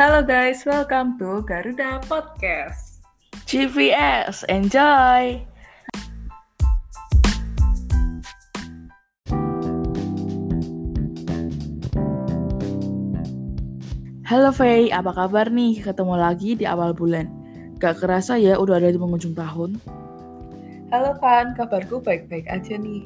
Halo guys, welcome to Garuda Podcast. GVS, enjoy! Halo Faye, apa kabar nih? Ketemu lagi di awal bulan. Gak kerasa ya udah ada di penghujung tahun. Halo Van, kabarku baik-baik aja nih.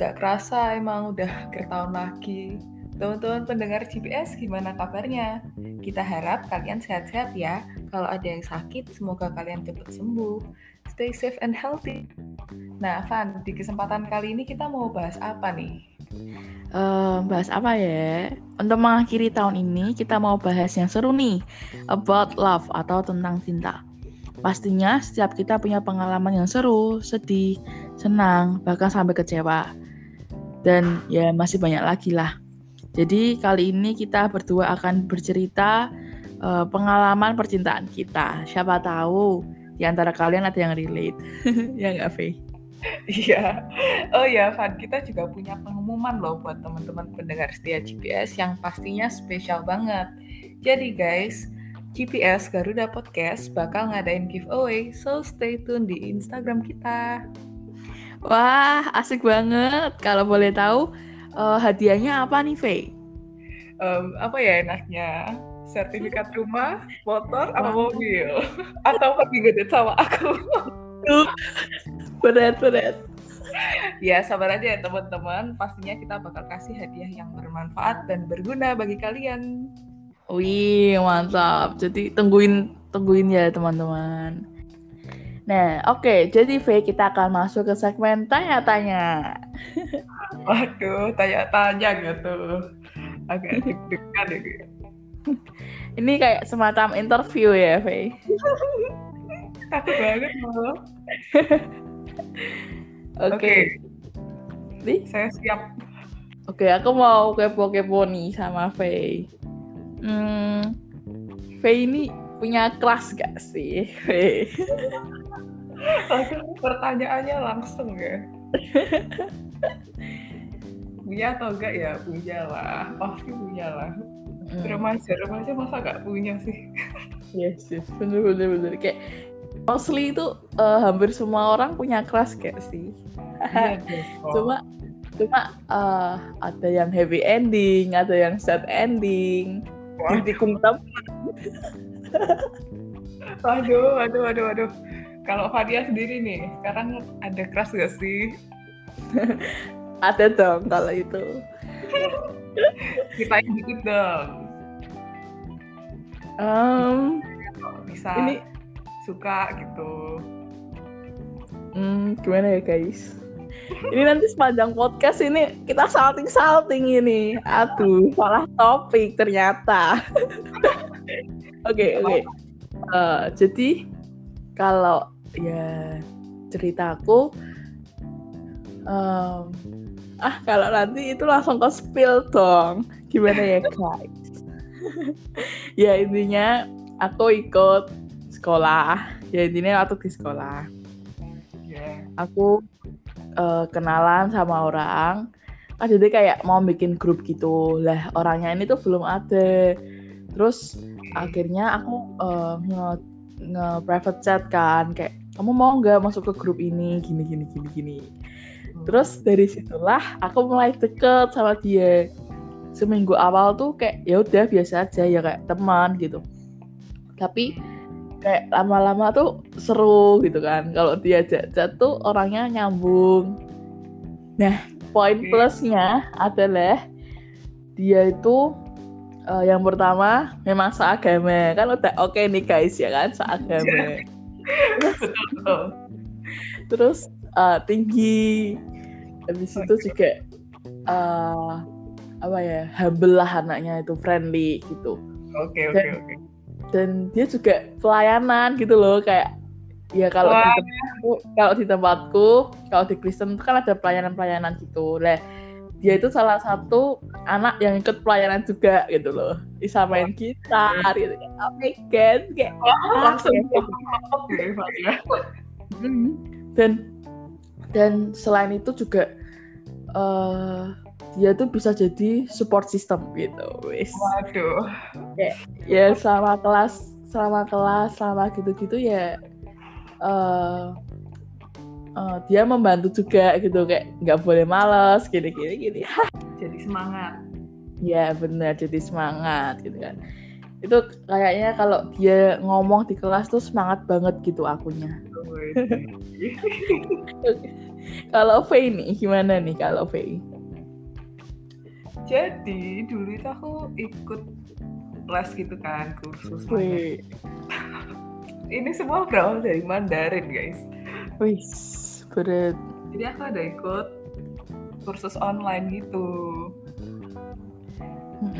Gak kerasa emang udah akhir tahun lagi. Teman-teman pendengar GPS gimana kabarnya? Kita harap kalian sehat-sehat ya. Kalau ada yang sakit, semoga kalian cepat sembuh. Stay safe and healthy. Nah, Van, di kesempatan kali ini kita mau bahas apa nih? Uh, bahas apa ya? Untuk mengakhiri tahun ini, kita mau bahas yang seru nih, about love atau tentang cinta. Pastinya setiap kita punya pengalaman yang seru, sedih, senang, bahkan sampai kecewa. Dan ya masih banyak lagi lah. Jadi kali ini kita berdua akan bercerita uh, pengalaman percintaan kita. Siapa tahu di antara kalian ada yang relate. ya nggak, Faye? Iya. Oh ya, Van, kita juga punya pengumuman loh buat teman-teman pendengar setia GPS yang pastinya spesial banget. Jadi guys, GPS Garuda Podcast bakal ngadain giveaway, so stay tune di Instagram kita. Wah, asik banget. Kalau boleh tahu, uh, hadiahnya apa nih, Faye? Um, apa ya enaknya? Sertifikat rumah, motor, apa mobil? Atau pergi gede sama aku? berat, berat. ya, sabar aja ya teman-teman. Pastinya kita bakal kasih hadiah yang bermanfaat dan berguna bagi kalian. Wih, mantap. Jadi tungguin tungguin ya teman-teman. Nah, oke. Okay. Jadi V kita akan masuk ke segmen tanya-tanya. Waduh, tanya-tanya gitu. Agak deg-degan ya. Ini kayak semacam interview ya, V. Takut banget loh. Oke. Okay. Saya siap. Oke, okay, aku mau kepo-kepo nih sama Faye. Hmm, Faye ini punya kelas gak sih, Faye? pertanyaannya langsung ya. punya atau enggak ya? Punya lah. Pasti punya lah. Hmm. Remaja, remaja masa gak punya sih? yes, yes. Bener, bener, bener. Kayak mostly itu uh, hampir semua orang punya kelas kayak sih. Iya, cuma cuma uh, ada yang happy ending, ada yang sad ending. Ditikung teman. aduh, aduh, aduh, aduh. Kalau Fadia sendiri nih, sekarang ada keras gak sih? ada dong kalau itu. Kita dikit dong. Um, bisa ini suka gitu. Hmm, gimana ya guys? ini nanti sepanjang podcast ini kita salting-salting ini. Aduh, salah topik ternyata. Oke, oke. Okay, okay. uh, jadi kalau ya ceritaku um, ah kalau nanti itu langsung ke spill dong. Gimana ya guys? ya intinya aku ikut sekolah. Ya intinya waktu di sekolah. Yeah. aku uh, kenalan sama orang. Ah jadi kayak mau bikin grup gitu. Lah orangnya ini tuh belum ada. Terus akhirnya aku uh, nge, nge private chat kan. Kayak kamu mau nggak masuk ke grup ini? Gini gini gini gini. Terus dari situlah aku mulai deket sama dia. Seminggu awal tuh kayak ya udah biasa aja ya kayak teman gitu. Tapi kayak lama-lama tuh seru gitu kan. Kalau dia jatuh orangnya nyambung. Nah poin plusnya adalah dia itu uh, yang pertama memang seagama. Kan udah oke okay nih guys ya kan? Seagama terus uh, tinggi. Habis itu juga uh, apa ya humble lah anaknya itu friendly gitu. Oke oke oke. dan dia juga pelayanan gitu loh kayak ya kalau di tempatku kalau di tempatku kalau di Kristen itu kan ada pelayanan-pelayanan gitu. Lah dia itu salah satu anak yang ikut pelayanan juga gitu loh. Bisa main gitar gitu oh my god kayak oh, langsung gitu. dan dan selain itu juga eh dia tuh bisa jadi support system gitu wis. Waduh. ya selama kelas selama kelas selama gitu-gitu ya eh eh, dia membantu juga gitu kayak nggak boleh males gini gini gini Jadi semangat. ya benar jadi semangat gitu kan itu kayaknya kalau dia ngomong di kelas tuh semangat banget gitu akunya kalau Faye nih gimana nih kalau Faye Jadi dulu itu aku ikut les gitu kan kursus. Wih, Ini semua berawal dari Mandarin guys. wis berat Jadi aku ada ikut kursus online gitu.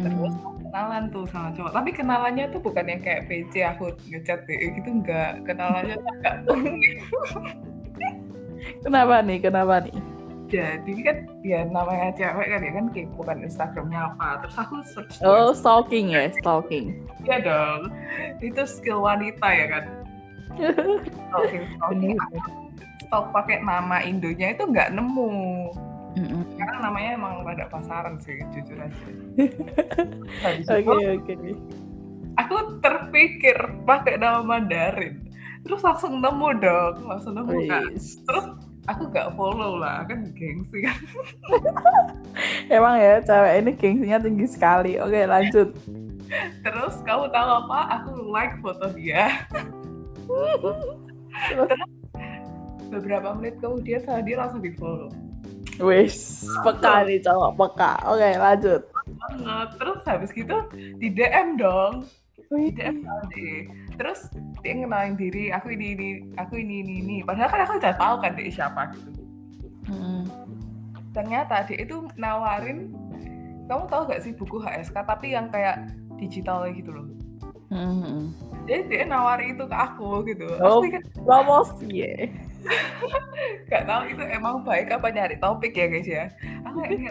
Terus kenalan tuh sama cowok. Tapi kenalannya tuh bukan yang kayak PC aku ngechat deh gitu enggak. Kenalannya tuh agak unik. kenapa nih kenapa nih Jadi kan ya namanya cewek kan ya kan kepo kan Instagramnya apa. Terus aku search oh tuh, stalking ya stalking Iya dong. Itu skill wanita ya kan. Stalking, stalking. Stalk pakai nama Indonya itu nggak nemu. Mm-mm. Karena namanya emang rada pasaran sih, jujur aja. Oke oke aku terpikir pakai nama Mandarin. Terus langsung nemu dong, langsung nemu kan. Wis. Terus aku gak follow lah, kan gengsi kan. emang ya cewek ini gengsinya tinggi sekali oke lanjut Terus kamu tahu apa? Aku like foto dia. Beberapa menit kemudian saya dia langsung di follow. wis peka nih cowok peka oke lanjut Banget. Terus habis gitu di DM dong. Di DM deh. Terus dia ngenalin diri, aku ini ini, aku ini ini ini. Padahal kan aku udah tahu kan dia siapa gitu. Mm. Ternyata dia itu nawarin, kamu tahu gak sih buku HSK tapi yang kayak digital gitu loh. Mm. Jadi dia nawarin itu ke aku gitu. Oh. Kan promosi ya gak tahu itu emang baik apa nyari topik ya guys ya. Aku ini,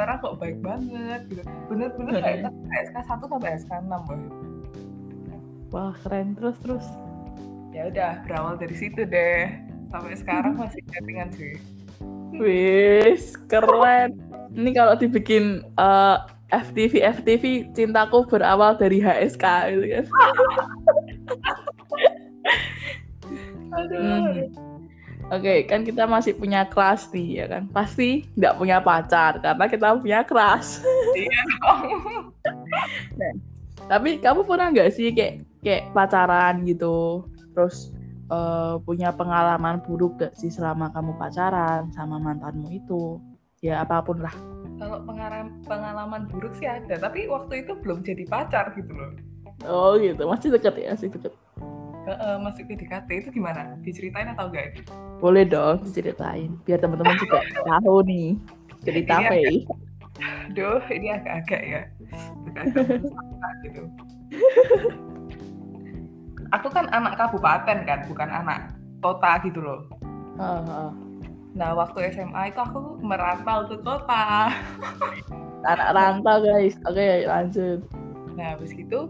orang kok baik banget gitu. Bener-bener kayak HSK 1 sampai HSK 6 loh. wah keren terus terus Ya udah berawal dari situ deh. Sampai sekarang masih chattingan sih. wis keren ini kalau dibikin eh, FTV FTV cintaku berawal dari HSK gitu kan Aduh. Hmm. Oke, kan kita masih punya crush nih, ya kan? Pasti nggak punya pacar karena kita punya crush. Iya dong. Tapi kamu pernah nggak sih kayak kayak pacaran gitu, terus eh, punya pengalaman buruk gak sih selama kamu pacaran sama mantanmu itu? Ya apa pun lah. Kalau pengalaman pengalaman buruk sih ada, tapi waktu itu belum jadi pacar gitu loh. Oh gitu, masih deket ya, masih deket. Heeh, masih PDKT itu gimana? Diceritain atau enggak? Boleh dong diceritain, biar teman-teman juga tahu nih cerita Iya. Faye. Duh, ini agak-agak ya. Agak-agak gitu. Aku kan anak kabupaten kan, bukan anak kota gitu loh. Ah, ah. Nah, waktu SMA itu aku merantau ke kota. Anak rantau guys. Oke lanjut. Nah, habis gitu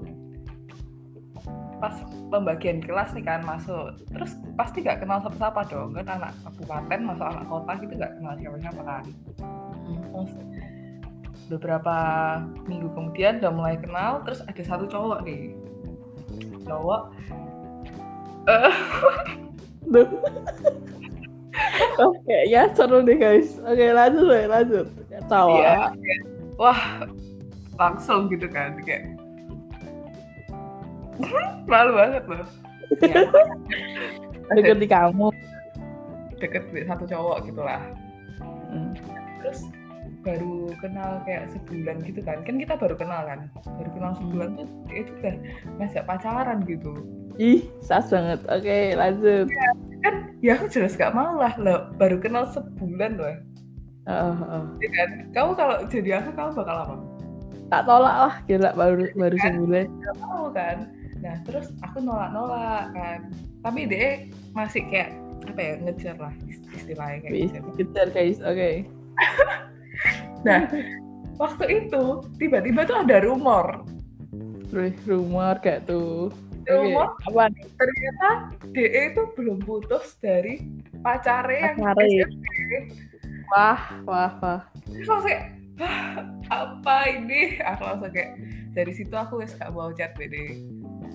pas pembagian kelas nih kan masuk terus pasti gak kenal siapa-siapa dong kan anak kabupaten masuk anak kota gitu gak kenal siapa-siapa kan Terus beberapa minggu kemudian udah mulai kenal terus ada satu cowok nih cowok Duh. Oke, ya seru nih guys. Oke, lanjut deh, lanjut. Tawa. Iya. wah langsung gitu kan kayak malu banget loh. Ya, Deket. di kamu. deket satu cowok gitu lah. Hmm. terus baru kenal kayak sebulan gitu kan. Kan kita baru kenal kan. Baru kenal sebulan tuh itu udah ngajak pacaran gitu. Ih, sas banget. Oke, lanjut. kan? Ya aku jelas gak mau lah. Loh baru kenal sebulan loh. Oh, oh. ya kan? Kamu kalau jadi aku kamu bakal apa? Tak tolak lah, gila baru baru sebulan. gak mau kan nah terus aku nolak nolak kan tapi dia masih kayak apa ya ngejar lah ist- istilahnya kayak ngejar. kejar guys. Oke. nah waktu itu tiba-tiba tuh ada rumor rumor gak tuh. Rumor apa nih? ternyata DE itu belum putus dari pacarnya yang. SMP. wah wah wah Aku langsung kayak "Hah, apa ini aku langsung kayak dari situ aku wes gak mau chat BD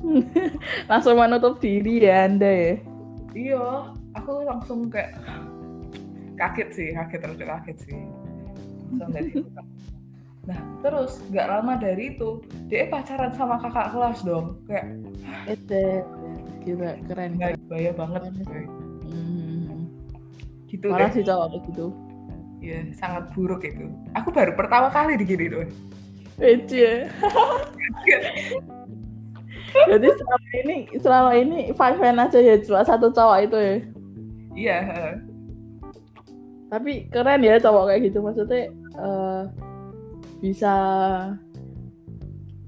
langsung menutup diri ya anda ya? Iya aku langsung kayak kaget sih kaget terus kaget sih. Langsung dari situ. Nah terus nggak lama dari itu dia pacaran sama kakak kelas dong. Kayak itu gila keren keren. bahaya banget hmm. gitu parah deh. sih cowok gitu. Ya sangat buruk itu. Aku baru pertama kali digini tuh Ece. Jadi selama ini selama ini five fan aja ya cuma satu cowok itu ya. iya. Tapi keren ya cowok kayak gitu maksudnya eh, bisa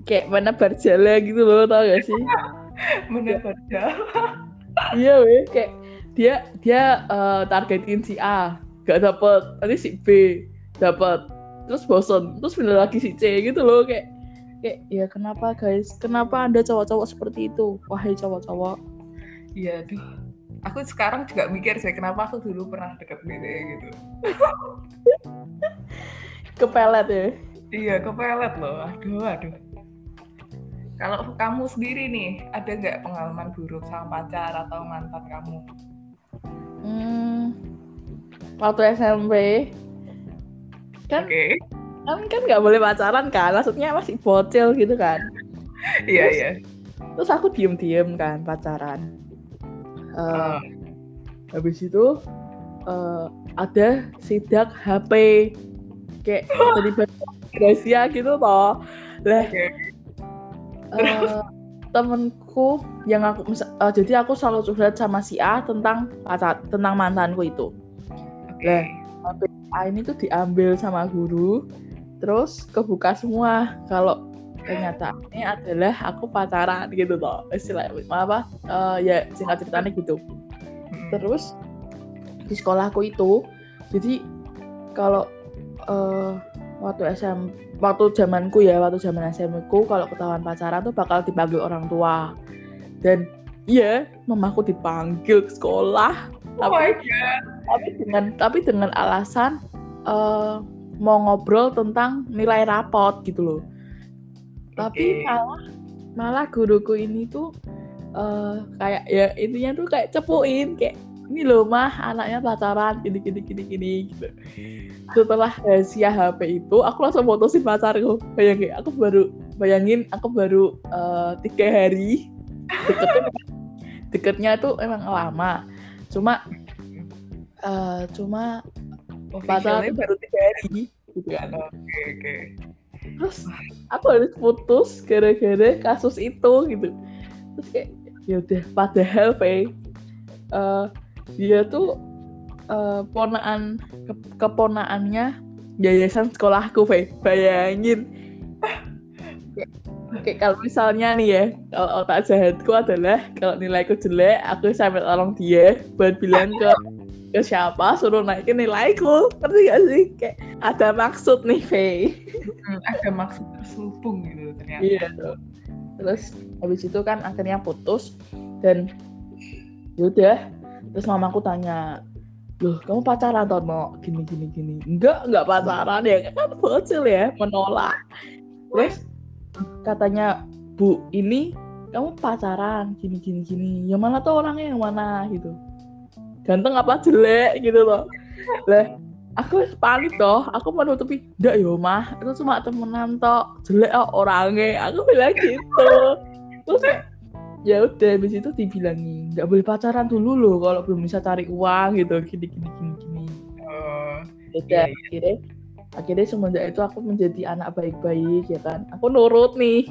kayak menebar jala gitu loh tau gak sih? menebar jauh iya weh kayak dia dia eh, targetin si A gak dapet nanti si B dapet terus bosan terus pindah lagi si C gitu loh kayak kayak ya kenapa guys? Kenapa anda cowok-cowok seperti itu? Wahai cowok-cowok. Iya aduh. Aku sekarang juga mikir sih kenapa aku dulu pernah deket BD gitu. Kepelet ya? Iya kepelet loh. Aduh aduh. Kalau kamu sendiri nih ada nggak pengalaman buruk sama pacar atau mantan kamu? Hmm, waktu SMP kan oke kan kan nggak boleh pacaran kan maksudnya masih bocil gitu kan. Iya iya. terus aku diem-diem kan pacaran. Eh, Oh, habis itu eh, ada sidak HP kayak terlibat rahasia gitu toh. Lah oke. eh, temenku yang aku eh, jadi aku selalu curhat sama si A tentang pacar tentang mantanku itu. Oke. Lah. HP A ini tuh diambil sama guru terus kebuka semua. Kalau kenyataannya adalah aku pacaran gitu toh istilah apa eh, ya singkat ceritanya gitu. Terus di sekolahku itu jadi kalau eh, waktu SM waktu zamanku ya waktu zaman SMP ku kalau ketahuan pacaran tuh bakal dipanggil orang tua. Dan iya mamaku dipanggil ke sekolah. Oh my tapi god tapi dengan tapi dengan alasan eh, mau ngobrol tentang nilai rapot gitu loh. Tapi Oke. malah malah guruku ini tuh eh, kayak ya intinya tuh kayak cepuin kayak ini loh mah anaknya pacaran gini gini gini gini gitu. Setelah rahasia HP itu aku langsung putusin pacarku. Bayangin aku baru bayangin aku baru eh, tiga hari. Deketnya deketnya tuh emang lama. Cuma eh, cuma pacaran officialnya tuh baru tiga hari. Gitu kan? Oke oke. Terus aku harus putus gara-gara kasus itu gitu. Terus kayak ya udah padahal Pe, eh, dia tuh eh, ponaan ke- keponaannya yayasan sekolahku Pe. bayangin. Kayak, kayak kalau misalnya nih ya kalau otak jahatku adalah kalau nilaiku jelek aku sampai tolong dia buat bilang ke ke siapa suruh naikin nilaiku ngerti gak sih kayak ada maksud nih Faye Hmm, ada maksud terselubung gitu ternyata Iya tuh. Terus habis itu kan akhirnya putus dan yaudah. Terus mamaku tanya, loh kamu pacaran atau no? Gini gini gini. Enggak enggak pacaran ya kan bocil ya menolak. Terus katanya bu ini kamu pacaran gini gini gini. Yang mana tuh orangnya yang mana gitu. Ganteng apa jelek gitu loh. Lah aku panik toh. Aku menutupi ndak yo mah. Itu cuma temenan tok. Jelek oh, orangnya aku bilang gitu. Terus ya udah habis itu dibilangi nggak boleh pacaran dulu loh kalau belum bisa cari uang gitu. Gini gini gini gini. Oh, udah Iya, iya. akhirnya akhirnya semenjak itu aku menjadi anak baik-baik ya kan. Aku nurut nih.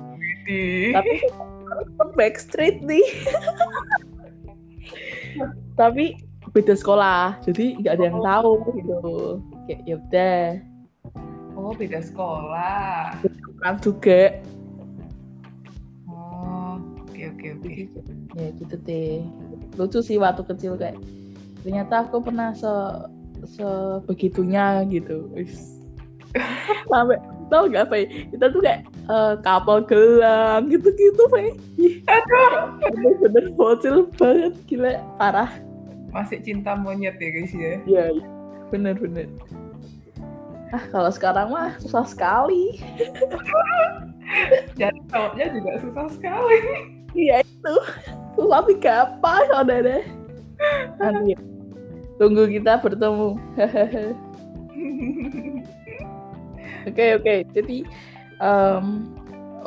Tapi tetap backstreet nih. Tapi beda sekolah jadi nggak ada yang Oh. tahu gitu. Kayak ya udah. Oh beda sekolah. Kan juga. Oh oke oke oke. Ya gitu deh. Lucu sih waktu kecil kayak ternyata aku pernah se sebegitunya gitu. Sampai tau gak Fai kita tuh kayak eh, kapal gelang gitu-gitu Fai aduh. Bener-bener bocil banget gila parah masih cinta monyet ya guys ya? Ya bener bener. Ah kalau sekarang mah susah sekali. Jadi cowoknya juga susah sekali. Iya itu. Susah tiga apa saudara Aduh. tunggu kita bertemu. Oke oke. Jadi um,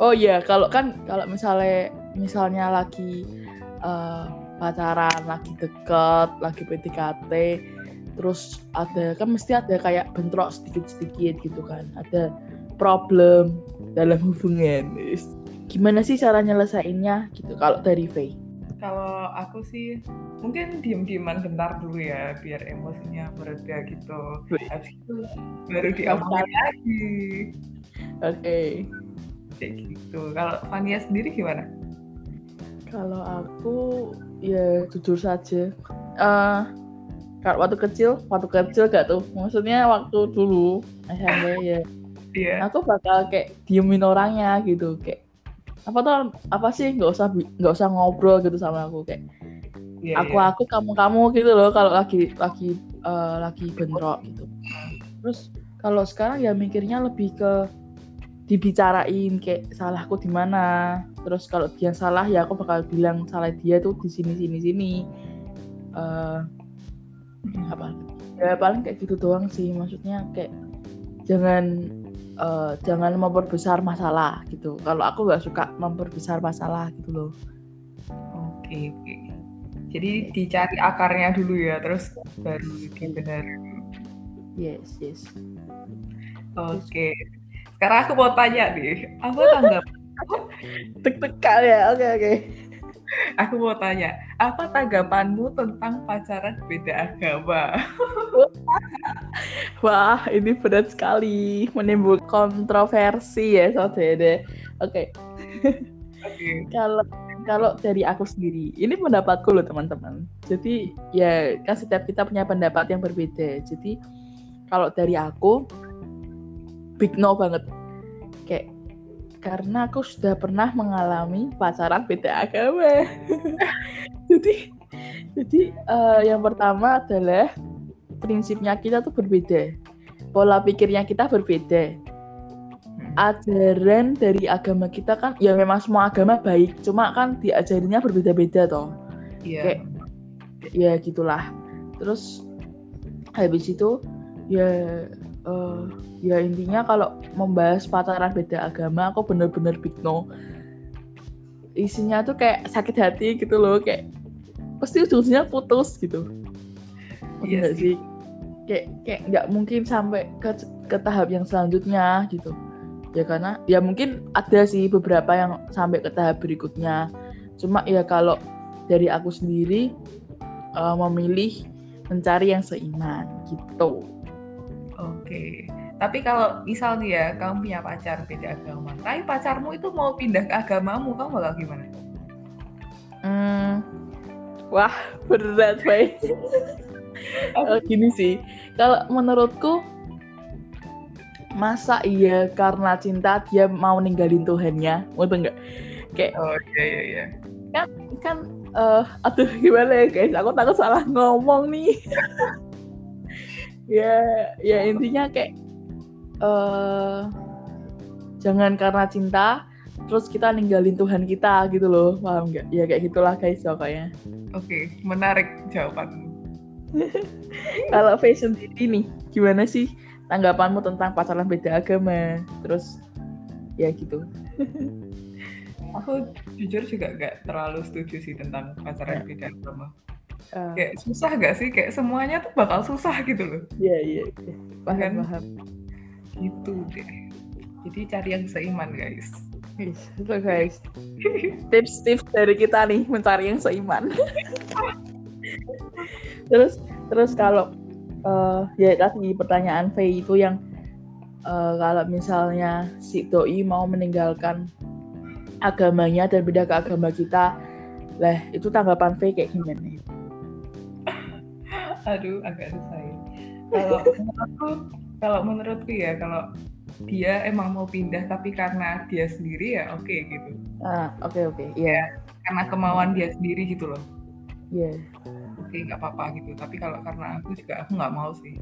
oh ya kalau kan kalau misalnya misalnya lagi uh, pacaran lagi deket lagi PDKT terus ada kan mesti ada kayak bentrok sedikit-sedikit gitu kan. Ada problem dalam hubungan. Gimana sih cara nyelesainnya gitu kalau dari Faye? Kalau aku sih mungkin diem-dieman bentar dulu ya biar emosinya bereda gitu. Habis itu baru diomongin lagi. Oke. Okay. kayak gitu. Kalau Fania sendiri gimana? Kalau aku ya jujur saja. Uh, kalau waktu kecil waktu kecil gak tuh? Maksudnya waktu dulu SMP ya. Yeah. aku bakal kayak diemin orangnya gitu kayak apa tuh apa sih nggak usah nggak usah ngobrol gitu sama aku kayak yeah, aku yeah. aku kamu kamu gitu loh kalau lagi lagi uh, lagi bentrok gitu. Terus kalau sekarang ya mikirnya lebih ke dibicarain kayak salahku di mana terus kalau dia salah ya aku bakal bilang salah dia tuh di sini sini sini. Uh, apa? Ya paling kayak gitu doang sih. Maksudnya kayak jangan uh, jangan memperbesar masalah gitu. Kalau aku nggak suka memperbesar masalah gitu loh. Oke okay, oke. Okay. jadi dicari akarnya dulu ya terus baru benar. Yes yes. Oke. Okay. sekarang aku mau tanya nih apa tanggap tek-tekal ya oke okay, oke okay. Aku mau tanya, apa tanggapanmu tentang pacaran beda agama? Wah, ini berat sekali, menimbulkan kontroversi ya, saudara. Oke. Okay. Kalau kalau dari aku sendiri, ini pendapatku loh teman-teman. Jadi ya kan setiap kita punya pendapat yang berbeda. Jadi kalau dari aku, big no banget. Kayak karena aku sudah pernah mengalami pacaran beda agama. jadi jadi uh, yang pertama adalah prinsipnya kita tuh berbeda. Pola pikirnya kita berbeda. Hmm. Ajaran dari agama kita kan ya memang semua agama baik, cuma kan diajarinya berbeda-beda toh. Iya. Kayak ya gitulah. Terus habis itu ya uh, ya intinya kalau membahas pacaran beda agama aku bener-bener big no isinya tuh kayak sakit hati gitu loh kayak pasti ujungnya putus gitu. Iya yes. sih. kayak kayak nggak mungkin sampai ke ke tahap yang selanjutnya gitu. Ya karena ya mungkin ada sih beberapa yang sampai ke tahap berikutnya. Cuma ya kalau dari aku sendiri uh, memilih mencari yang seiman gitu oke tapi kalau misalnya ya kamu punya pacar beda agama, tapi pacarmu itu mau pindah ke agamamu, kamu bakal gimana? Hmm, wah berat baik. oh, gini sih, kalau menurutku masa iya karena cinta dia mau ninggalin Tuhannya, mau enggak? Kayak oh iya iya iya. Kan kan uh, aduh gimana ya guys, aku takut salah ngomong nih. ya ya intinya kayak uh, jangan karena cinta terus kita ninggalin Tuhan kita gitu loh paham nggak? Ya kayak gitulah guys pokoknya. Oke okay, menarik jawabanmu. Kalau fashion sendiri nih gimana sih tanggapanmu tentang pacaran beda agama? Terus ya gitu. Aku jujur juga gak terlalu setuju sih tentang pacaran ya. beda agama uh, kayak susah gak sih? Kayak semuanya tuh bakal susah gitu loh. Iya iya, iya. paham kan? paham. Gitu deh. Jadi cari yang seiman guys. Itu guys. Tips-tips dari kita nih mencari yang seiman. Terus terus kalau uh, ya tadi pertanyaan V itu yang uh, kalau misalnya si doi mau meninggalkan agamanya dan beda ke agama kita lah itu tanggapan V kayak gimana aduh agak susah ya kalau aku kalau menurutku ya kalau dia emang mau pindah tapi karena dia sendiri ya oke okay, gitu. Ah oke okay, oke. Okay. Iya yeah. karena kemauan dia sendiri gitu loh. Iya. Yeah. Oke okay, nggak apa-apa gitu. Tapi kalau karena aku juga aku nggak mau sih.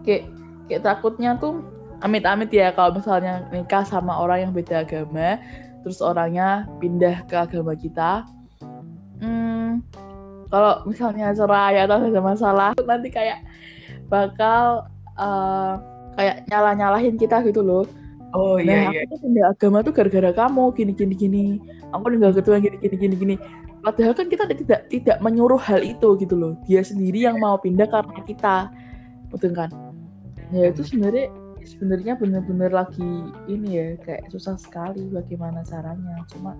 kayak kayak takutnya tuh amit-amit ya kalau misalnya nikah sama orang yang beda agama terus orangnya pindah ke agama kita hmm, kalau misalnya cerai atau ada masalah nanti kayak bakal uh, kayak nyalah nyalahin kita gitu loh. Oh iya nah, iya. aku pindah agama tuh gara-gara kamu gini gini gini. Aku ninggal ketua gini gini gini gini. Padahal kan kita tidak tidak menyuruh hal itu gitu loh. Dia sendiri yang mau pindah karena kita. Betul kan? Ya itu sebenarnya sebenarnya benar-benar lagi ini ya kayak susah sekali bagaimana caranya. Cuma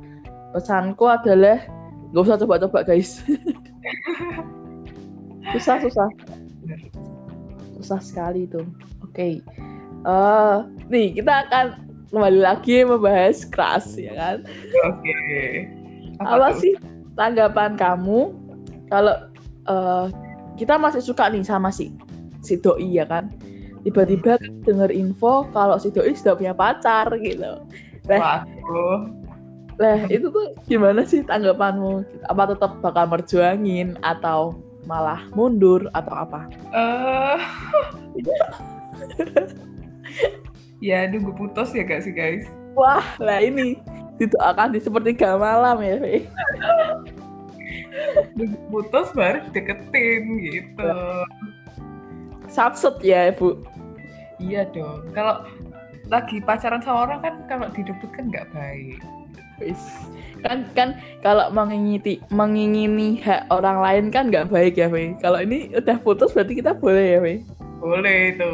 pesanku adalah nggak usah coba-coba guys susah susah. Susah sekali itu. Oke. Okay. uh, eh, nih kita akan kembali lagi membahas keras ya kan? Oke. Okay. apa, apa sih tanggapan kamu kalau uh, kita masih suka nih sama si si doi ya kan? Tiba-tiba dengar info kalau si doi sudah punya pacar gitu. Lah lah itu tuh gimana sih tanggapanmu? Apa tetap bakal merjuangin atau malah mundur atau apa? Uh... ya nunggu putus ya gak sih guys. Wah lah ini akan di sepertiga malam ya putus baru deketin gitu. Sapset ya bu. Iya dong. Kalau lagi pacaran sama orang kan kalau didebut kan nggak baik. Kan kan kalau mengingini mengingini hak orang lain kan nggak baik ya, Wei. Kalau ini udah putus berarti kita boleh ya, Wei. Boleh itu.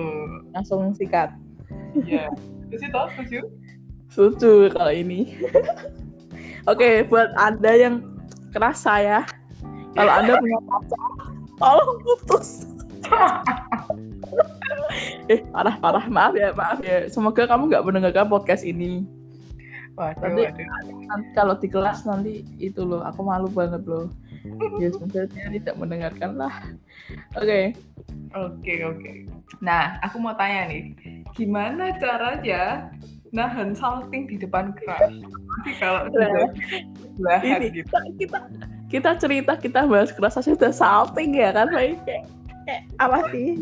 Langsung sikat. Iya. Terus itu setuju? Setuju kalau ini. Oke, okay, buat Anda yang kerasa ya. Kalau Anda punya pacar, tolong putus. eh parah parah maaf ya maaf ya semoga kamu nggak mendengarkan podcast ini waduh, nanti, waduh. nanti kalau di kelas nanti itu loh aku malu banget loh ya semoga dia tidak mendengarkan lah oke okay. oke okay, oke okay. nah aku mau tanya nih gimana caranya nahan salting di depan keras nanti kalau nah, ini gitu. kita, kita kita cerita kita bahas keras aja sudah salting ya kan kayak kayak apa sih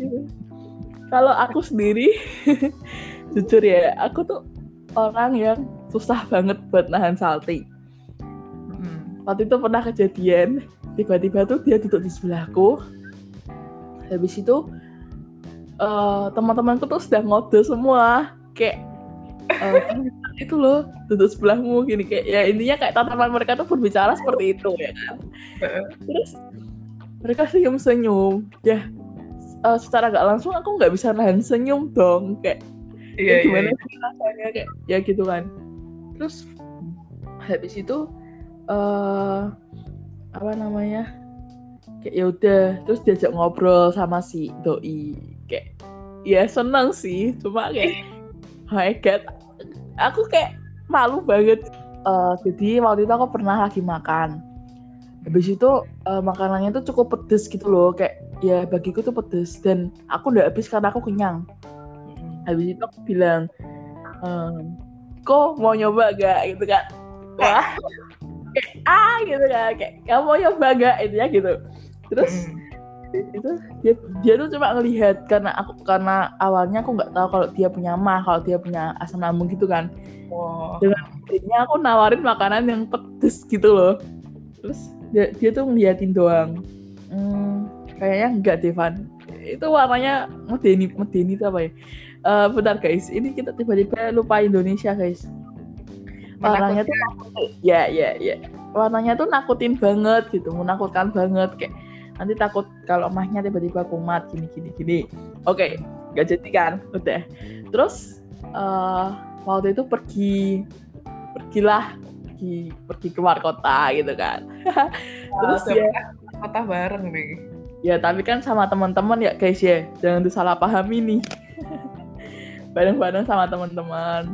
kalau aku sendiri jujur ya aku tuh orang yang susah banget buat nahan salting hmm. waktu itu pernah kejadian tiba-tiba tuh dia duduk di sebelahku. Habis itu uh, teman-temanku tuh sudah ngode semua. Kayak uh, itu loh duduk sebelahmu gini. Kayak ya intinya kayak tatapan mereka tuh berbicara seperti itu ya kan. Terus mereka senyum senyum ya uh, secara gak langsung aku nggak bisa nahan senyum dong. Kayak iya, ya, gimana iya. sih rasanya? Kayak ya gitu kan terus habis itu uh, apa namanya kayak ya udah terus diajak ngobrol sama si doi. Kayak ya seneng sih cuma kayak oh my god aku kayak malu banget. Uh, jadi waktu itu aku pernah lagi makan. Habis itu uh, makanannya tuh cukup pedes gitu loh kayak ya bagiku tuh pedes dan aku udah habis karena aku kenyang. Habis itu aku bilang ehm, kok mau nyoba gak gitu kan. Wah. Kayak ah gitu kan. Kayak kamu mau nyoba gak itu ya gitu. Terus itu dia dia tuh cuma ngelihat karena aku karena awalnya aku nggak tahu kalau dia punya mah kalau dia punya asam lambung gitu kan. Wow. dengan akhirnya aku nawarin makanan yang pedes gitu loh. Terus dia, dia tuh ngeliatin doang. Hmm, kayaknya enggak Devan itu warnanya medeni medeni itu apa ya uh, bentar guys. Ini kita tiba-tiba lupa Indonesia guys. Warnanya tuh ya ya ya. Warnanya tuh nakutin banget gitu menakutkan banget. Kayak nanti takut kalau mahnya tiba-tiba kumat gini gini gini. Oke okay, gak jadi kan? Udah. Terus uh, waktu itu pergi pergilah pergi pergi keluar kota gitu kan. Terus ya. kota bareng nih. Ya tapi kan sama teman-teman ya guys ya. Jangan disalahpahami nih bareng-bareng sama teman-teman.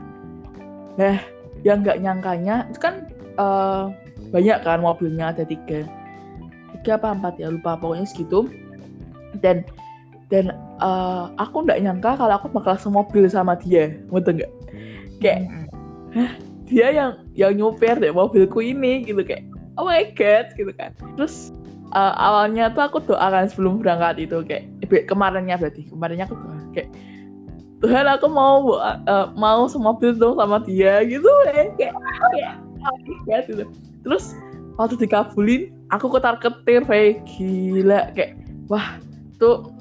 Nah yang nggak nyangkanya itu kan uh, banyak kan mobilnya ada tiga. Tiga apa empat ya lupa. Pokoknya segitu. Dan dan uh, aku nggak nyangka kalau aku bakal semobil sama dia. Betul nggak? Kayak Hah, dia yang yang nyupir deh mobilku ini gitu. Kayak oh my god gitu kan. Terus uh, awalnya tuh aku doakan sebelum berangkat itu. Kayak kemarinnya berarti. Kemarinnya aku doa kayak Tuhan aku mau uh, mau semobil dong sama dia gitu kayak kayak kayak gitu. Terus waktu dikabulin aku ketar ketir kayak gila kayak wah tuh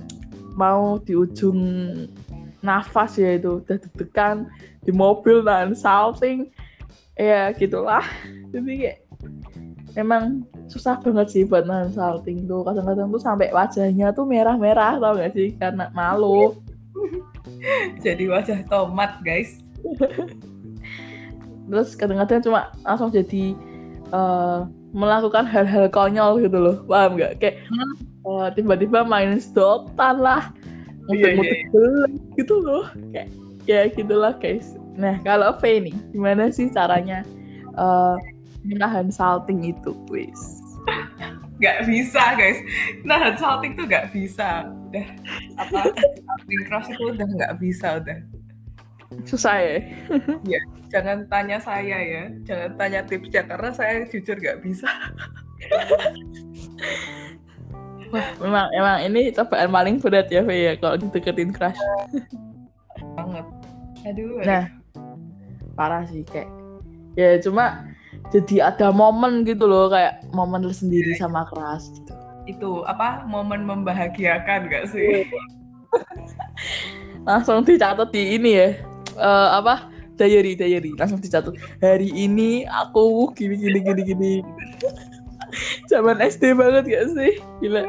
mau di ujung nafas ya itu. Udah deg-degan di mobil dan salting ya gitulah. Jadi kayak emang susah banget sih buat nahan salting tuh. Kadang-kadang tuh sampai wajahnya tuh merah-merah tau gak sih? Karena malu jadi wajah tomat guys. Terus kadang-kadang cuma langsung jadi uh, melakukan hal-hal konyol gitu loh. Paham gak kayak uh, tiba-tiba main sedotan lah muter-muter iya, iya. iya. gitu loh. Kayak ya gitulah guys. Nah kalau V nih gimana sih caranya uh, menahan salting itu guys nggak bisa guys nahan salting tuh nggak bisa udah apa cross itu udah nggak bisa udah susah ya ya jangan tanya saya ya jangan tanya tipsnya karena saya jujur nggak bisa Wah, memang emang ini cobaan paling berat ya, Fe ya, kalau deketin crush. Banget. Aduh. Nah, parah sih kayak. Ya cuma jadi ada momen gitu loh kayak momen sendiri sama keras gitu. Itu apa momen membahagiakan gak sih? Langsung dicatat di ini ya. Uh, apa? Diary diary. Langsung dicatat. Hari ini aku gini gini gini gini. Zaman SD banget gak sih? Gila.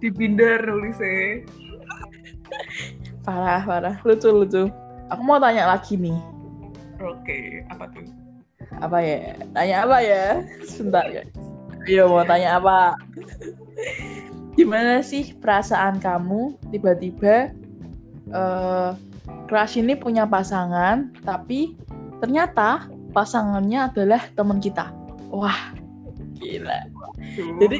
Di binder nulisnya parah parah. Lucu lucu. Aku mau tanya lagi nih. Oke apa tuh apa ya? Tanya apa ya? Sebentar ya. Iya mau tanya apa? Gimana sih perasaan kamu tiba-tiba uh, crush ini punya pasangan tapi ternyata pasangannya adalah teman kita? Wah gila. Jadi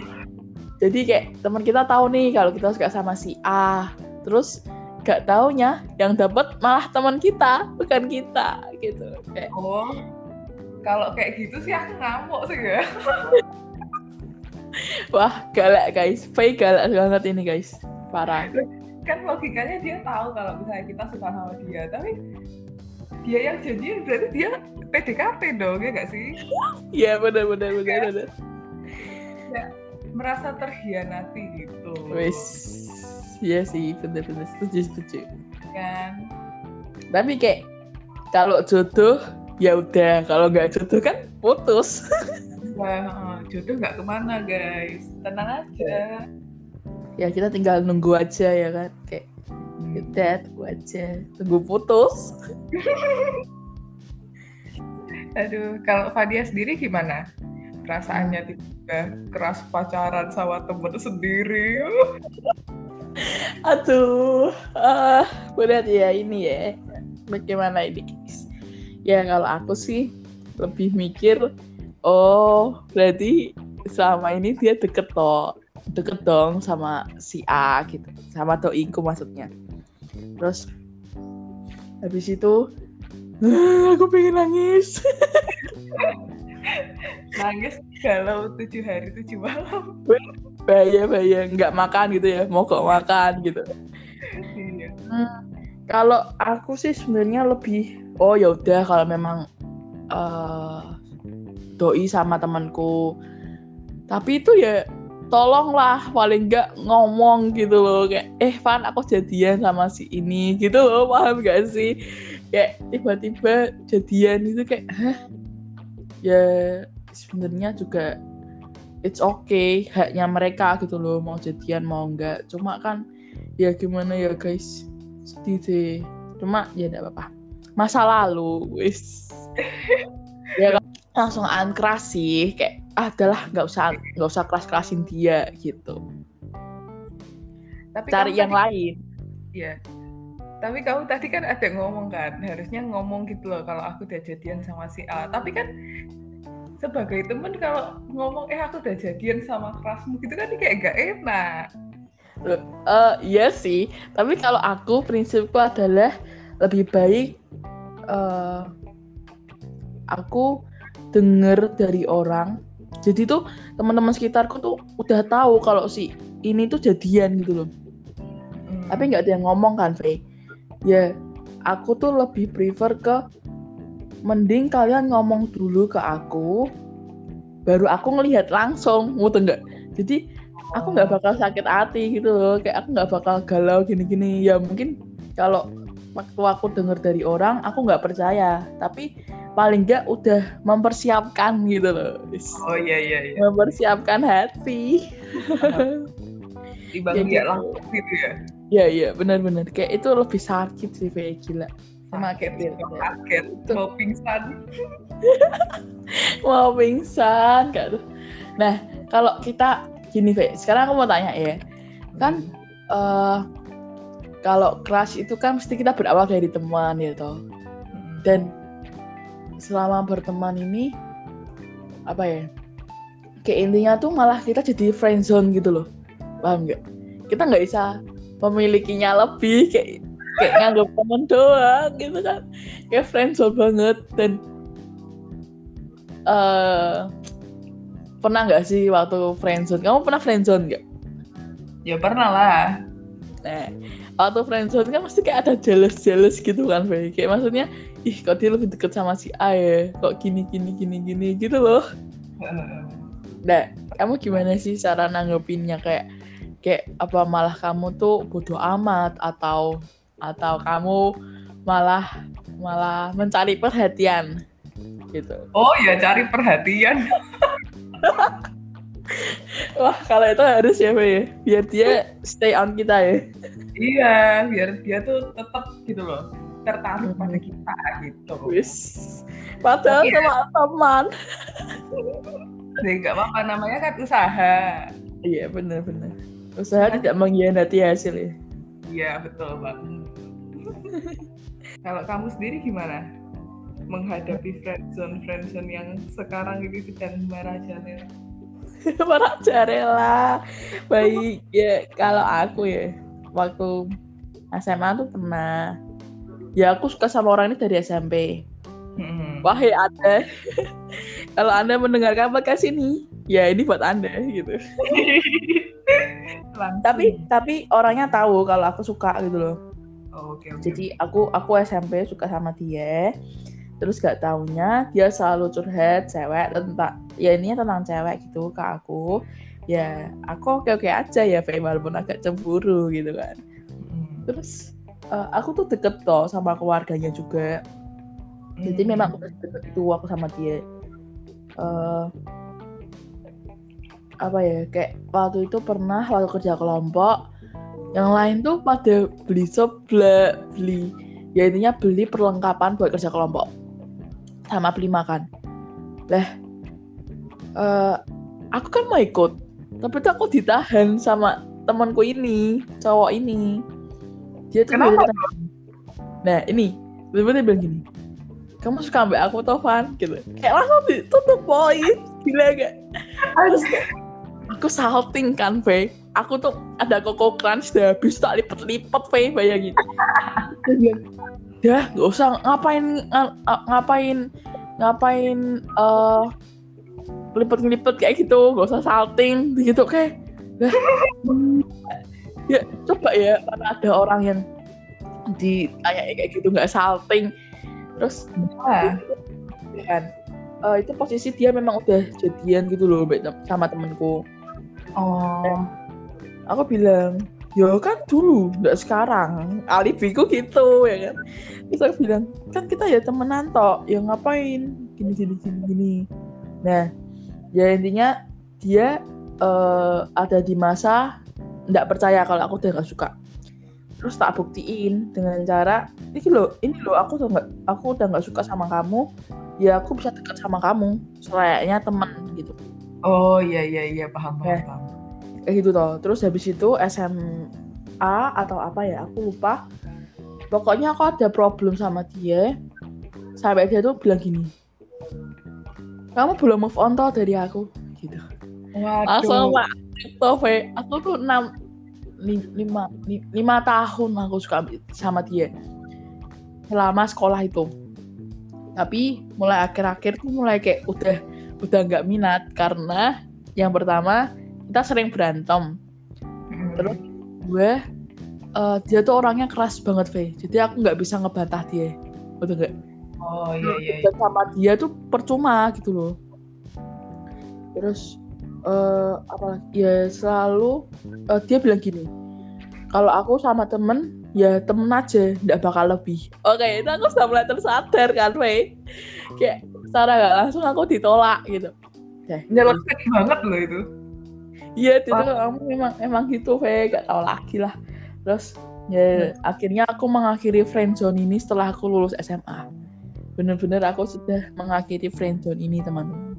jadi kayak teman kita tahu nih kalau kita suka sama si A terus gak taunya yang dapat malah teman kita bukan kita gitu. Kayak oh kalau kayak gitu sih aku ngamuk sih ya wah galak guys. Faye galak banget ini guys. Parah. Kan logikanya dia tahu kalau misalnya kita suka sama dia tapi dia yang janjiin berarti dia PDKT dong ya gak sih? Iya benar benar benar ya. benar ya, merasa terhianati gitu. Wis iya sih benar benar setuju setuju. Kan? Tapi kayak kalau jodoh ya udah kalau nggak jodoh kan putus. Wah, jodoh nggak ke mana guys. Tenang aja. Ya kita tinggal nunggu aja ya kan. Kayak hmm. udah tunggu aja. Tunggu putus. Aduh kalau Fadia sendiri gimana? Perasaannya hmm. tiba keras pacaran sama temen sendiri. Aduh ah berat ya ini ya. Bagaimana ini guys ya kalau aku sih lebih mikir oh berarti selama ini dia deket toh deket dong sama si A gitu sama doiku maksudnya. Terus habis itu aku pengen nangis. Nangis kalau tujuh hari tujuh malam. Bahaya bahaya. Nggak makan gitu ya mau kok makan gitu. Iya. hmm, kalau aku sih sebenarnya lebih oh ya udah kalau memang uh, doi sama temanku. Tapi itu ya tolonglah paling nggak ngomong gitu loh kayak eh Van aku jadian sama si ini gitu loh paham gak sih? Kayak tiba-tiba jadian itu kayak Hah? ya sebenarnya juga it's okay haknya mereka gitu loh mau jadian mau enggak cuma kan ya gimana ya guys? Sedih sih. Cuma ya tidak apa-apa masa lalu wis. Ya langsung keras sih kayak ah adalah nggak usah nggak usah keras kerasin dia gitu. Tapi cari yang tadi, lain. Ya tapi kamu tadi kan ada ngomong kan harusnya ngomong gitu loh kalau aku udah jadian sama si A. Tapi kan sebagai temen kalau ngomong eh aku udah jadian sama kerasmu gitu kan kayak gak enak. Uh, iya sih. Tapi kalau aku prinsipku adalah lebih baik uh, aku denger dari orang. Jadi tuh teman-teman sekitarku tuh udah tahu kalau si ini tuh jadian gitu loh. Hmm. tapi nggak ada yang ngomong kan Faye ya aku tuh lebih prefer ke mending kalian ngomong dulu ke aku baru aku ngelihat langsung mutu nggak? Jadi aku nggak bakal sakit hati gitu loh. Kayak aku nggak bakal galau gini-gini. Ya mungkin kalau waktu aku dengar dari orang aku nggak percaya. Tapi paling nggak udah mempersiapkan gitu loh. Oh iya iya iya. mempersiapkan hati. Timbang Ya, gitu. langsung gitu ya. ya iya benar-benar. Kayak itu lebih sakit sih kayak gila. Sama kayak Kaget, mau pingsan. mau pingsan gak tuh. Nah kalau kita gini Fe, sekarang aku mau tanya ya. Kan eh kalau kelas itu kan mesti kita berawal dari teman ya toh. Dan selama berteman ini apa ya kayak intinya tuh malah kita jadi friendzone gitu loh. Paham nggak? Kita nggak bisa memilikinya lebih kayak kayak nganggap temen doang gitu kan kayak friendzone banget. Dan eh pernah nggak sih waktu friendzone kamu pernah friendzone nggak? Ya pernah lah. Nah, waktu friendzone kan pasti kayak ada jealous-jealous gitu kan, Bay. Kayak maksudnya, ih kok dia lebih deket sama si A ya, kok gini gini gini gini gitu loh. Nah, kamu gimana sih cara nanggepinnya kayak kayak apa malah kamu tuh bodoh amat atau atau kamu malah malah mencari perhatian gitu. Oh ya cari perhatian. Wah, kalau itu harus ya, Bay. Biar dia stay on kita ya. iya, biar dia tuh tetap gitu loh tertarik Hmm. pada kita gitu. Wis. Padahal Oke. sama teman. Jadi nggak apa-apa namanya kan usaha. Iya benar-benar. Usaha tidak mengkhianati hasil ya. Iya betul banget. Kalau kamu sendiri gimana? Menghadapi friendzone friendzone yang sekarang ini sedang merajalela. Para jarela. Baik ya kalau aku ya waktu SMA tuh pernah. Ya aku suka sama orang ini dari SMP. Hmm. Wahai Anda, kalau Anda mendengarkan podcast ini, ya ini buat Anda gitu. Tapi tapi orangnya tahu kalau aku suka gitu loh. Oh, oke oke. Jadi aku aku SMP suka sama dia. Terus gak taunya dia selalu curhat cewek tentang ya ini tentang cewek gitu ke aku. Ya aku oke oke aja ya, Fe, walaupun agak cemburu gitu kan. Hmm. Terus eh, aku tuh deket toh sama keluarganya juga. Jadi Hmm. memang udah deket itu aku sama dia. Eh apa ya kayak waktu itu pernah waktu kerja kelompok yang lain tuh pada beli seblak beli ya intinya beli perlengkapan buat kerja kelompok sama beli makan lah eh aku kan mau ikut tapi tuh aku ditahan sama temanku ini cowok ini. Dia tuh Kenapa? bilang- nah ini tiba-tiba bilang gini kamu suka ambil aku Tovan gitu. Kayak langsung ditutup poin gila gak terus aku salting kan Faye aku tuh ada koko crunch udah habis tak lipet-lipet Faye bayangin Dia bilang, dah gak usah ngapain nga- nga- ngapain ngapain eh lipet-lipet kayak gitu gak usah salting gitu kayak hmm, ya coba ya mana ada orang yang ditanya kayak gitu nggak salting. Terus Ah, kan? eh, itu posisi dia memang udah jadian gitu loh sama temenku. Oh. aku bilang ya kan dulu nggak sekarang alibiku gitu ya kan terus aku bilang kan kita ya temenan tok ya ngapain gini gini gini gini nah ya intinya dia eh, ada di masa nggak percaya kalau aku udah nggak suka terus tak buktiin dengan cara ini loh ini loh aku udah nggak aku udah nggak suka sama kamu ya aku bisa dekat sama kamu selayaknya teman gitu Oh iya iya iya paham paham. Eh. paham. Kayak gitu toh terus habis itu SMA atau apa ya aku lupa pokoknya aku ada problem sama dia sampai dia tuh bilang gini kamu belum move on toh dari aku gitu langsung Waduh. pak Fe. aku tuh enam li- lima, li- lima tahun aku suka sama dia selama sekolah itu tapi mulai akhir-akhir tuh mulai kayak udah udah nggak minat karena yang pertama kita sering berantem. Terus gue uh, dia tuh orangnya keras banget Faye jadi aku nggak bisa ngebantah dia. Betul nggak? Oh iya iya, iya. sama dia tuh percuma gitu loh. Terus uh, apa ya selalu uh, dia bilang gini kalau aku sama temen ya temen aja nggak bakal lebih. Oke okay, itu aku sudah mulai tersadar kan Faye kayak secara nggak langsung aku ditolak gitu. Nyelekit banget loh itu iya itu kamu memang emang gitu Faye gak tau lagi lah. Terus ya hmm. akhirnya aku mengakhiri friendzone ini setelah aku lulus SMA bener-bener aku sudah mengakhiri friendzone ini teman-teman.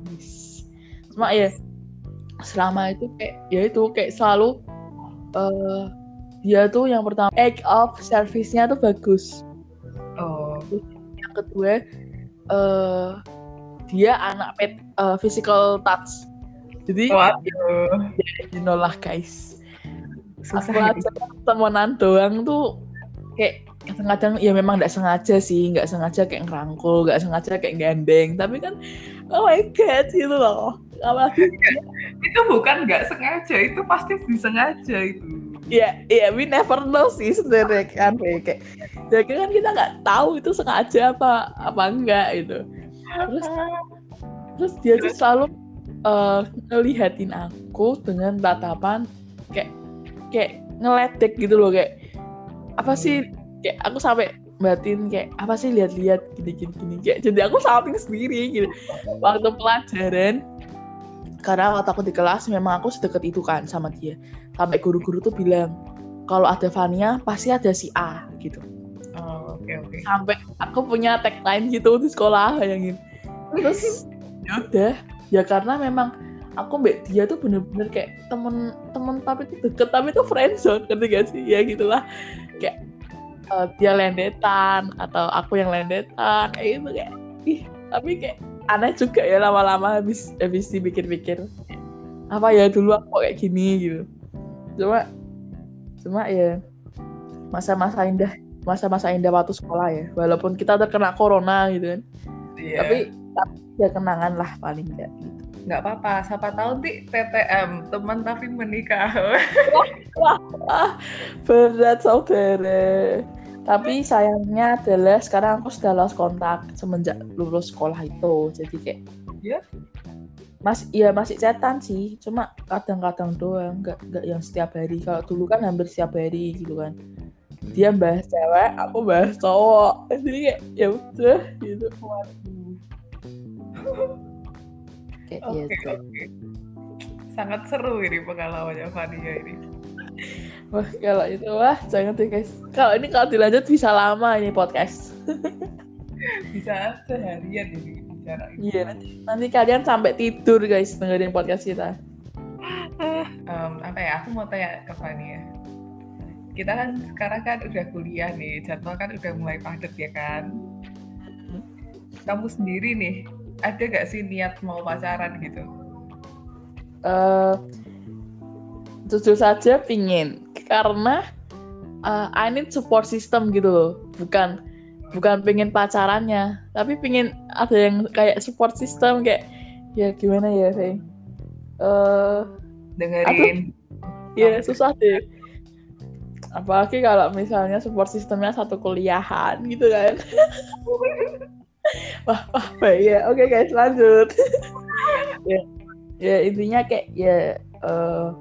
Cuma ya selama itu kayak ya itu kayak selalu uh, dia tuh yang pertama act of service-nya tuh bagus. Oh. Yang kedua uh, dia anak pet uh, physical touch jadi Waduh. ya, guys. Susah aku aja temenan doang tuh kayak kadang-kadang ya memang nggak sengaja sih nggak sengaja kayak ngerangkul nggak sengaja kayak gandeng. Tapi kan oh my god gitu loh. Apalagi itu bukan nggak sengaja itu pasti disengaja itu. Iya, iya, we never know sih sebenarnya kan kayak jadi kan kita nggak tahu itu sengaja apa apa enggak itu. Terus terus dia tuh selalu uh, ngelihatin aku dengan tatapan kayak kayak ngeledek gitu loh kayak apa sih kayak aku sampai batin kayak apa sih lihat-lihat gini-gini gini kayak jadi aku salting sendiri gitu. Waktu pelajaran karena waktu aku di kelas memang aku sedekat itu kan sama dia. Sampai guru-guru tuh bilang kalau ada Fania pasti ada si A gitu. Oh, okay, okay. sampai aku punya tagline gitu di sekolah yang terus ya udah ya karena memang aku mbak dia tuh bener-bener kayak temen temen tapi tuh deket tapi tuh friendzone ngerti gak sih? Ya gitulah. Kayak uh, dia lendetan atau aku yang lendetan kayak gitu kayak ih tapi kayak aneh juga ya lama-lama habis habis dipikir-pikir. Apa ya dulu aku kayak gini gitu. Cuma cuma ya masa-masa indah masa-masa indah waktu sekolah ya. Walaupun kita terkena corona gitu kan. Yeah. tapi ya kenangan lah paling enggak gitu. Nggak apa-apa siapa tahu di TTM teman tapi menikah. Berat saudara. Tapi sayangnya adalah sekarang aku sudah lost kontak semenjak lulus sekolah itu. Jadi kayak ya mas iya masih cetan sih. Cuma kadang-kadang doang nggak nggak yang setiap hari. Kalau dulu kan hampir setiap hari gitu kan. Dia bahas cewek aku bahas cowok. Jadi kayak ya udah gitu kayak okay, gitu okay. sangat seru ini pengalamannya Fania ini Wah, kalau itu wah jangan deh guys. Kalau ini kalau dilanjut bisa lama ini podcast. bisa seharian ini bicara. Iya, nanti, nanti kalian sampai tidur guys dengerin podcast kita. um, apa ya? Aku mau tanya ke Fani ya. Kita kan sekarang kan udah kuliah nih, jadwal kan udah mulai padat ya kan. Hmm. Kamu sendiri nih, ada gak sih niat mau pacaran gitu? Uh, jujur saja pingin. Karena uh, I need support system gitu loh. Bukan bukan pengen pacarannya. Tapi pengen ada yang kayak support system kayak ya gimana ya sih uh, dengerin. Ya susah deh. Apalagi kalau misalnya support sistemnya satu kuliahan gitu kan wah wah baik ya oke okay, guys lanjut. Ya ya intinya kayak ya uh,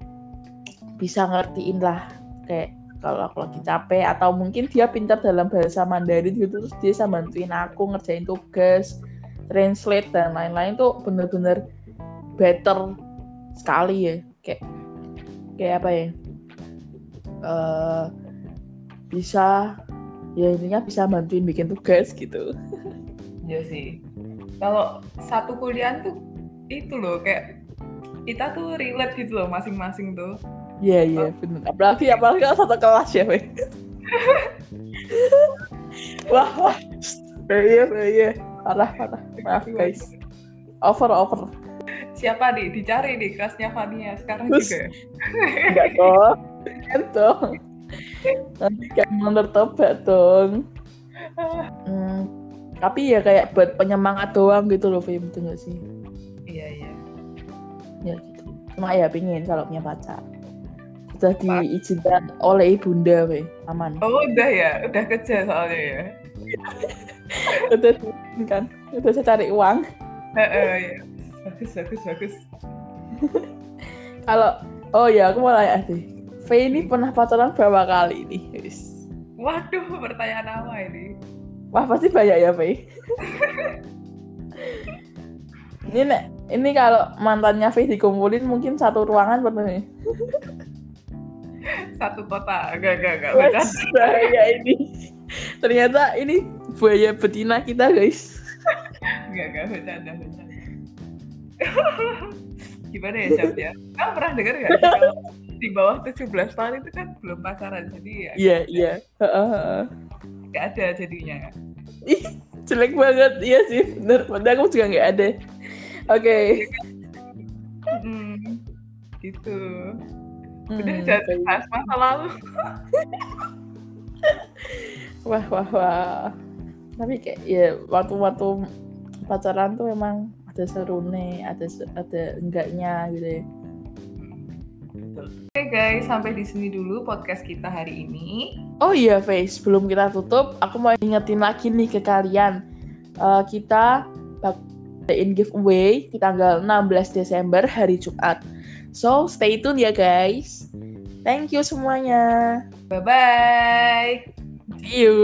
bisa ngertiin lah. Kayak kalau aku lagi capek atau mungkin dia pintar dalam bahasa Mandarin gitu terus dia bisa bantuin aku ngerjain tugas translate dan lain-lain tuh bener-bener better sekali ya. Kayak kayak apa ya? Uh, bisa ya intinya bisa bantuin bikin tugas gitu Iya sih kalau satu kuliah tuh itu loh kayak kita tuh relate gitu loh masing-masing tuh Iya iya oh. benar. Apalagi apalagi kalau satu kelas ya, Weh. wah wah. Iya iya. Parah parah. Maaf guys. Over over. Siapa nih? Dicari nih kelasnya Fania sekarang Terus, juga. Enggak kok. Kan dong. Nanti kayak menertebak dong. Hmm, tapi ya kayak buat penyemangat doang gitu loh, Fim, itu gak sih? Iya ya gitu. Cuma ya pingin kalau punya pacar. Sudah diizinkan oleh ibunda we aman. Oh udah ya, udah kerja soalnya ya. udah diizinkan. Udah saya cari uang. Ya. Bagus, bagus, bagus. kalau oh ya aku mau tanya deh V ini pernah pacaran berapa kali nih? Guys Waduh, pertanyaan apa ini? Wah pasti banyak ya V ini nek ini kalau mantannya V dikumpulin mungkin satu ruangan pernah nih. Satu kota, enggak, enggak, enggak. Wah, ini. Ternyata ini buaya betina kita guys. Enggak, enggak, bercanda, bercanda. Gimana ya, Cap ya? Kamu pernah dengar nggak sih kalau di bawah 17 tahun itu kan belum pacaran, jadi ya iya iya. Heeh, heeh. Nggak ada jadinya. Ih, jelek banget. Iya sih bener. Bener aku juga nggak ada. Oke. Hmm, gitu. Hmm, Udah jangan bahas masa lalu. wah wah wah. Tapi kayak ya waktu-waktu pacaran tuh emang ada serunya ada ada enggaknya gitu ya Oke guys, sampai di sini dulu podcast kita hari ini. Oh iya, Face. Sebelum kita tutup, aku mau ingetin lagi nih ke kalian. Eh, kita bakain giveaway di tanggal 16 Desember hari Jumat. So, stay tune ya guys. Thank you semuanya. Bye-bye. See you.